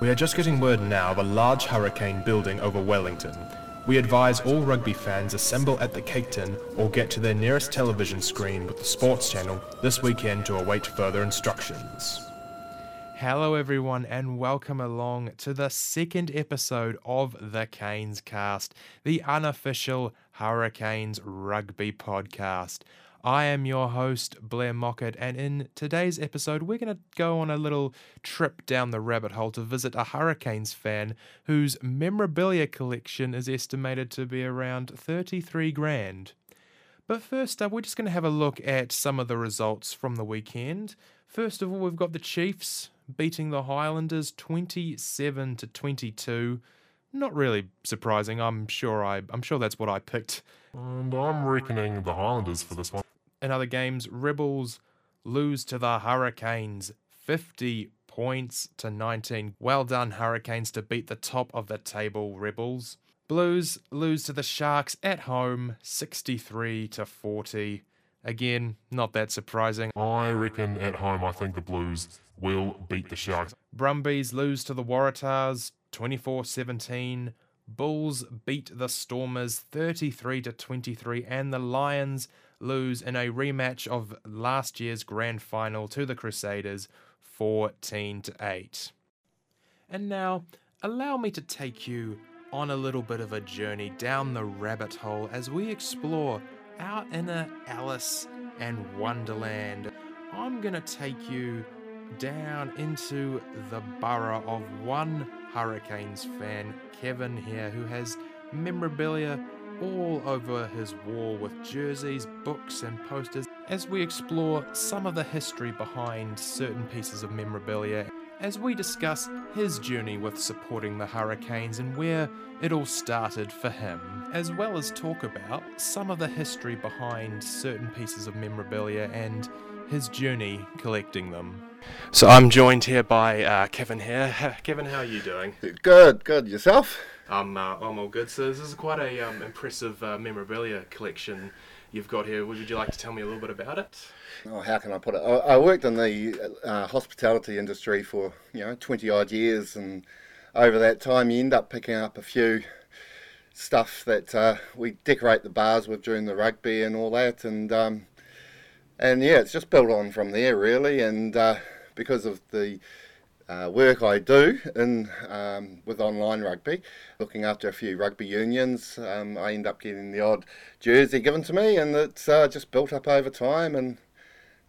We are just getting word now of a large hurricane building over Wellington. We advise all rugby fans assemble at the Cake Tin or get to their nearest television screen with the sports channel this weekend to await further instructions. Hello, everyone, and welcome along to the second episode of the Canes Cast, the unofficial Hurricanes rugby podcast. I am your host, Blair Mockett, and in today's episode, we're going to go on a little trip down the rabbit hole to visit a Hurricanes fan whose memorabilia collection is estimated to be around 33 grand. But first up, we're just going to have a look at some of the results from the weekend. First of all, we've got the Chiefs beating the Highlanders 27 to 22. Not really surprising. I'm sure I I'm sure that's what I picked. And I'm reckoning the Highlanders for this one. In other games, Rebels lose to the Hurricanes 50 points to 19. Well done, Hurricanes, to beat the top of the table Rebels. Blues lose to the Sharks at home 63 to 40. Again, not that surprising. I reckon at home, I think the Blues will beat the Sharks. Brumbies lose to the Waratahs 24 17. Bulls beat the Stormers 33 to 23, and the Lions lose in a rematch of last year's grand final to the Crusaders 14 to 8. And now, allow me to take you on a little bit of a journey down the rabbit hole as we explore our inner Alice and Wonderland. I'm going to take you down into the burrow of one Hurricanes fan, Kevin here, who has memorabilia all over his wall with jerseys, books, and posters. As we explore some of the history behind certain pieces of memorabilia as we discuss his journey with supporting the Hurricanes and where it all started for him, as well as talk about some of the history behind certain pieces of memorabilia and his journey collecting them. So I'm joined here by uh, Kevin here. Kevin, how are you doing? Good, good. Yourself? I'm, uh, I'm all good. So this is quite a um, impressive uh, memorabilia collection you've got here. Would you like to tell me a little bit about it? Oh, how can I put it? I, worked in the uh, hospitality industry for you know twenty odd years, and over that time, you end up picking up a few stuff that uh, we decorate the bars with during the rugby and all that, and um, and yeah, it's just built on from there really, and uh, because of the uh, work I do in um, with online rugby, looking after a few rugby unions. Um, I end up getting the odd jersey given to me, and it's uh, just built up over time. And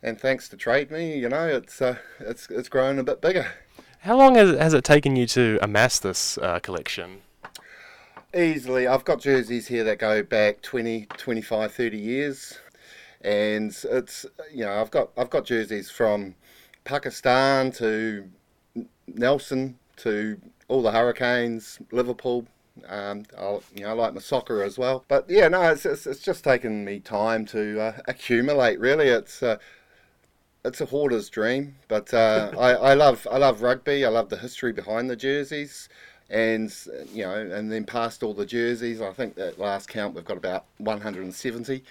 and thanks to Trade Me, you know, it's uh, it's it's grown a bit bigger. How long has it, has it taken you to amass this uh, collection? Easily, I've got jerseys here that go back 20, 25, 30 years, and it's you know I've got I've got jerseys from Pakistan to Nelson to all the Hurricanes, Liverpool. Um, I, you know, I like my soccer as well. But yeah, no, it's, it's, it's just taken me time to uh, accumulate. Really, it's uh, it's a hoarder's dream. But uh, I, I love I love rugby. I love the history behind the jerseys, and you know, and then past all the jerseys, I think that last count we've got about 170.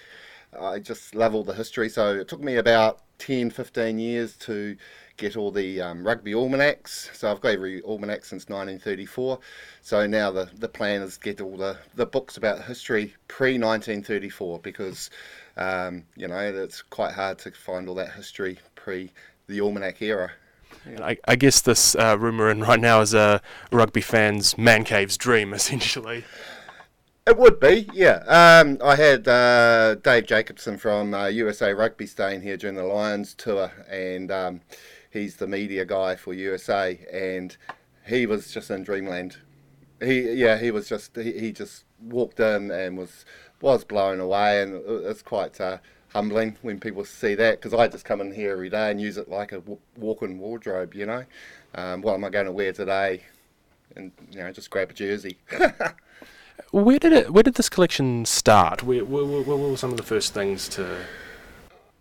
I just love all the history. So it took me about 10, 15 years to get all the um, rugby almanacs. So I've got every almanac since 1934. So now the, the plan is get all the, the books about history pre 1934 because, um, you know, it's quite hard to find all that history pre the almanac era. I, I, guess this uh, room in right now is a rugby fan's man cave's dream, essentially. It would be, yeah. Um, I had uh, Dave Jacobson from uh, USA Rugby staying here during the Lions tour, and um, he's the media guy for USA, and he was just in dreamland. He, yeah, he was just he, he just walked in and was was blown away, and it's quite uh, humbling when people see that because I just come in here every day and use it like a walk-in wardrobe. You know, um, what am I going to wear today? And you know, just grab a jersey. Where did it? Where did this collection start? Where, where, where, where were some of the first things to?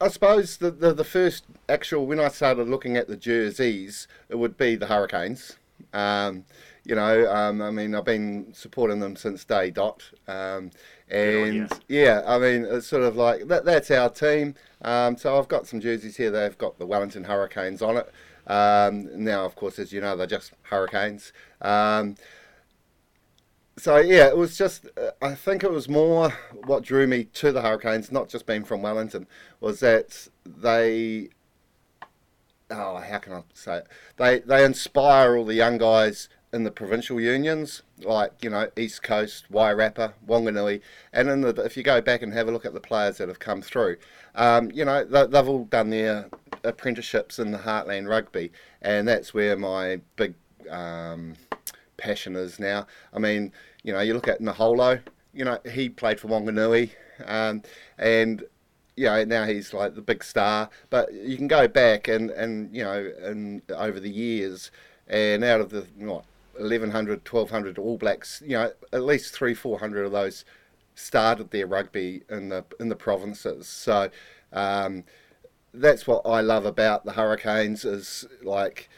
I suppose the, the, the first actual when I started looking at the jerseys, it would be the Hurricanes. Um, you know, um, I mean, I've been supporting them since day dot, um, And yeah, I mean, it's sort of like that, that's our team. Um, so I've got some jerseys here. They've got the Wellington Hurricanes on it. Um, now, of course, as you know, they're just Hurricanes. So yeah, it was just. Uh, I think it was more what drew me to the Hurricanes, not just being from Wellington, was that they. Oh, how can I say it? They they inspire all the young guys in the provincial unions, like you know East Coast, Wairarapa, Wanganui, and in the, if you go back and have a look at the players that have come through, um, you know they, they've all done their apprenticeships in the Heartland Rugby, and that's where my big um, passion is now. I mean, you know, you look at Naholo, you know, he played for Wanganui, um, and you know, now he's like the big star. But you can go back and, and you know, and over the years, and out of the what 1100, 1200 All Blacks, you know, at least three, four hundred of those started their rugby in the in the provinces. So um, that's what I love about the Hurricanes is like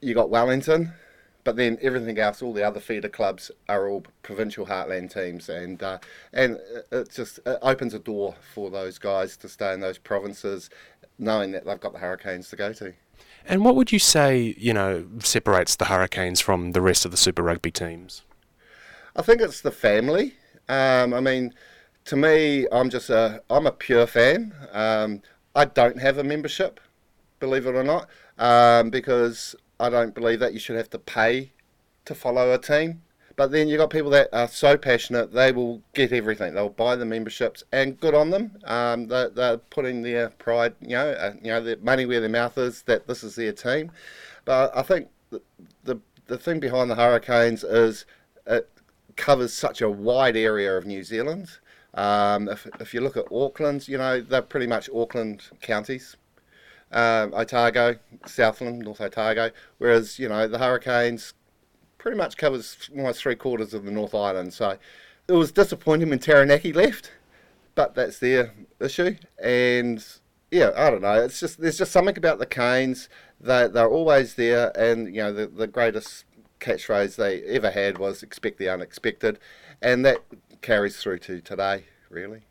you got Wellington, but then everything else, all the other feeder clubs are all provincial heartland teams, and uh, and it just it opens a door for those guys to stay in those provinces, knowing that they've got the Hurricanes to go to. And what would you say, you know, separates the Hurricanes from the rest of the Super Rugby teams? I think it's the family. Um, I mean, to me, I'm just a I'm a pure fan. Um, I don't have a membership, believe it or not, um, because I don't believe that you should have to pay to follow a team. But then you've got people that are so passionate, they will get everything. They'll buy the memberships, and good on them. Um, they're, they're, putting their pride, you know, uh, you know, their money where their mouth is. That this is their team. But I think the the, the thing behind the Hurricanes is it covers such a wide area of New Zealand. Um, if, if you look at Auckland, you know, they're pretty much Auckland counties um, Otago, Southland, North Otago, whereas, you know, the Hurricanes pretty much covers almost three quarters of the North Island. So it was disappointing when Taranaki left, but that's their issue. And yeah, I don't know. It's just there's just something about the Canes. They they're always there, and you know the the greatest catchphrase they ever had was "expect the unexpected," and that carries through to today, really.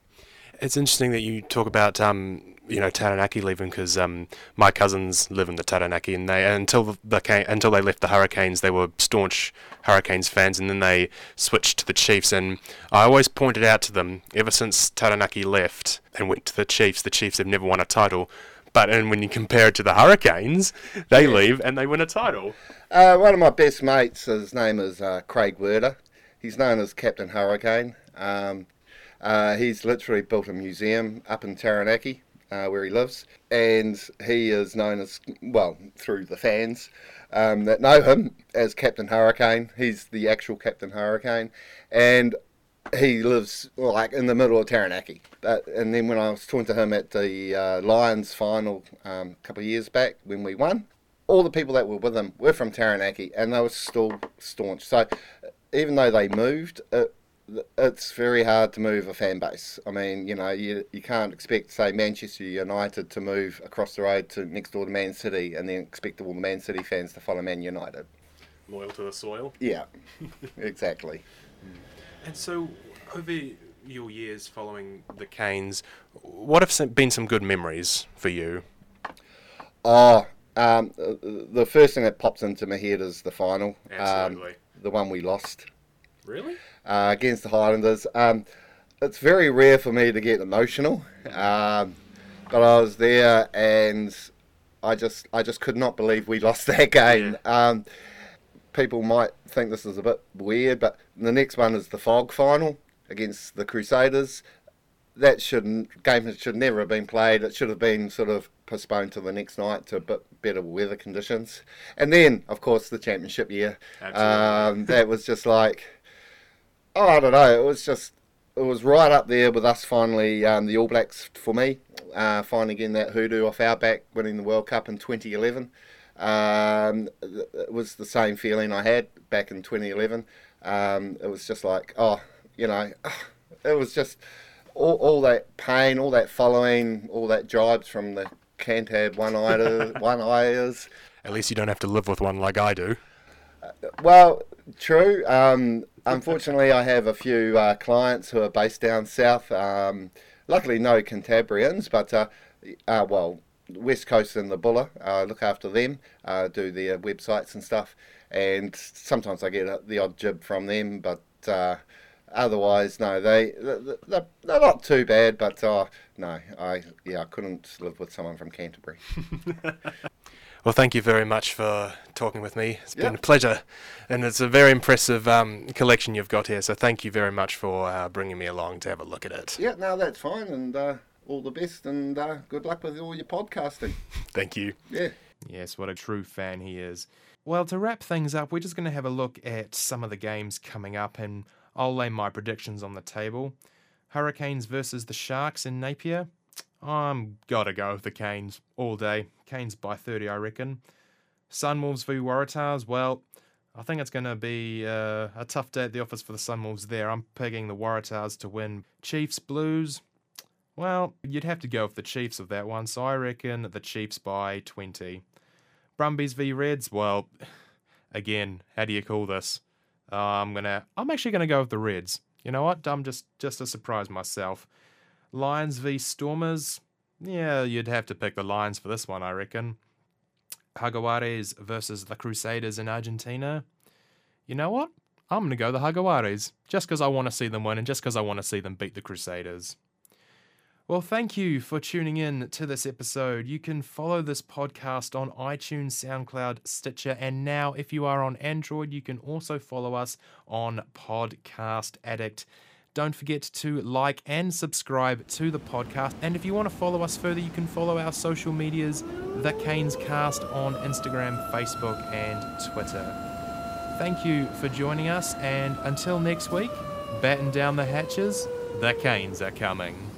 It's interesting that you talk about um, you know Taranaki leaving because um, my cousins live in the Taranaki, and they until the until they left the Hurricanes, they were staunch Hurricanes fans, and then they switched to the Chiefs. And I always pointed out to them, ever since Taranaki left and went to the Chiefs, the Chiefs have never won a title. But and when you compare it to the Hurricanes, they yeah. leave and they win a title. Uh, one of my best mates, his name is uh, Craig Werder. He's known as Captain Hurricane. Um, uh, he's literally built a museum up in Taranaki uh, where he lives, and he is known as well through the fans um, that know him as Captain Hurricane. He's the actual Captain Hurricane, and he lives like in the middle of Taranaki. But, and then when I was talking to him at the uh, Lions final um, a couple of years back when we won, all the people that were with him were from Taranaki, and they were still staunch. So even though they moved, it, it's very hard to move a fan base. I mean, you know, you, you can't expect, say, Manchester United to move across the road to next door to Man City and then expect all the Man City fans to follow Man United. Loyal to the soil? Yeah, exactly. And so, over your years following the Canes, what have been some good memories for you? Oh, um, the first thing that pops into my head is the final. Absolutely. Um, the one we lost. Really? uh, against the Highlanders. Um, it's very rare for me to get emotional, um, but I was there and I just I just could not believe we lost that game. Yeah. Um, people might think this is a bit weird, but the next one is the Fog final against the Crusaders. That shouldn't game should never have been played. It should have been sort of postponed to the next night to a bit better weather conditions. And then, of course, the championship year. Um, that was just like Oh, I don't know. It was just it was right up there with us finally um, the All Blacks for me, uh, finally getting that hoodoo off our back, winning the World Cup in 2011. Um, it was the same feeling I had back in 2011. Um, it was just like, oh, you know, it was just all, all that pain, all that following, all that jibes from the Cantab one-eyed one eyes. At least you don't have to live with one like I do. Well, true. Um, unfortunately, I have a few uh, clients who are based down south. Um, luckily, no Cantabrians, but uh, uh, well, West Coast and the Buller. I look after them, uh, do their websites and stuff, and sometimes I get the odd jib from them, but. Uh, otherwise, no, they they're, they're not too bad, but uh, no, I yeah, I couldn't live with someone from Canterbury. Well, thank you very much for talking with me. It's been a pleasure, and it's a very impressive um, collection you've got here. So thank you very much for uh, bringing me along to have a look at it. yeah, no, that's fine, and uh, all the best, and uh, good luck with all your podcasting. Thank you. Yeah. Yes, what a true fan he is. Well, to wrap things up, we're just going to have a look at some of the games coming up, and I'll lay my predictions on the table. Hurricanes versus the Sharks in Napier. I'm gotta go with the Canes all day. Canes by 30, I reckon. Sunwolves v Waratahs. Well, I think it's going to be uh, a tough day at the office for the Sunwolves there. I'm pegging the Waratahs to win. Chiefs Blues. Well, you'd have to go with the Chiefs of that one, so I reckon the Chiefs by 20. Brumbies v Reds. Well, again, how do you call this? Uh, I'm gonna. I'm actually gonna go with the Reds. You know what? I'm just just to surprise myself. Lions v Stormers. Yeah, you'd have to pick the Lions for this one, I reckon. Jaguares versus the Crusaders in Argentina. You know what? I'm going to go the Jaguares, just because I want to see them win and just because I want to see them beat the Crusaders. Well, thank you for tuning in to this episode. You can follow this podcast on iTunes, SoundCloud, Stitcher, and now, if you are on Android, you can also follow us on Podcast Addict. Don't forget to like and subscribe to the podcast. And if you want to follow us further, you can follow our social medias, The Canes Cast, on Instagram, Facebook, and Twitter. Thank you for joining us, and until next week, batten down the hatches. The Canes are coming.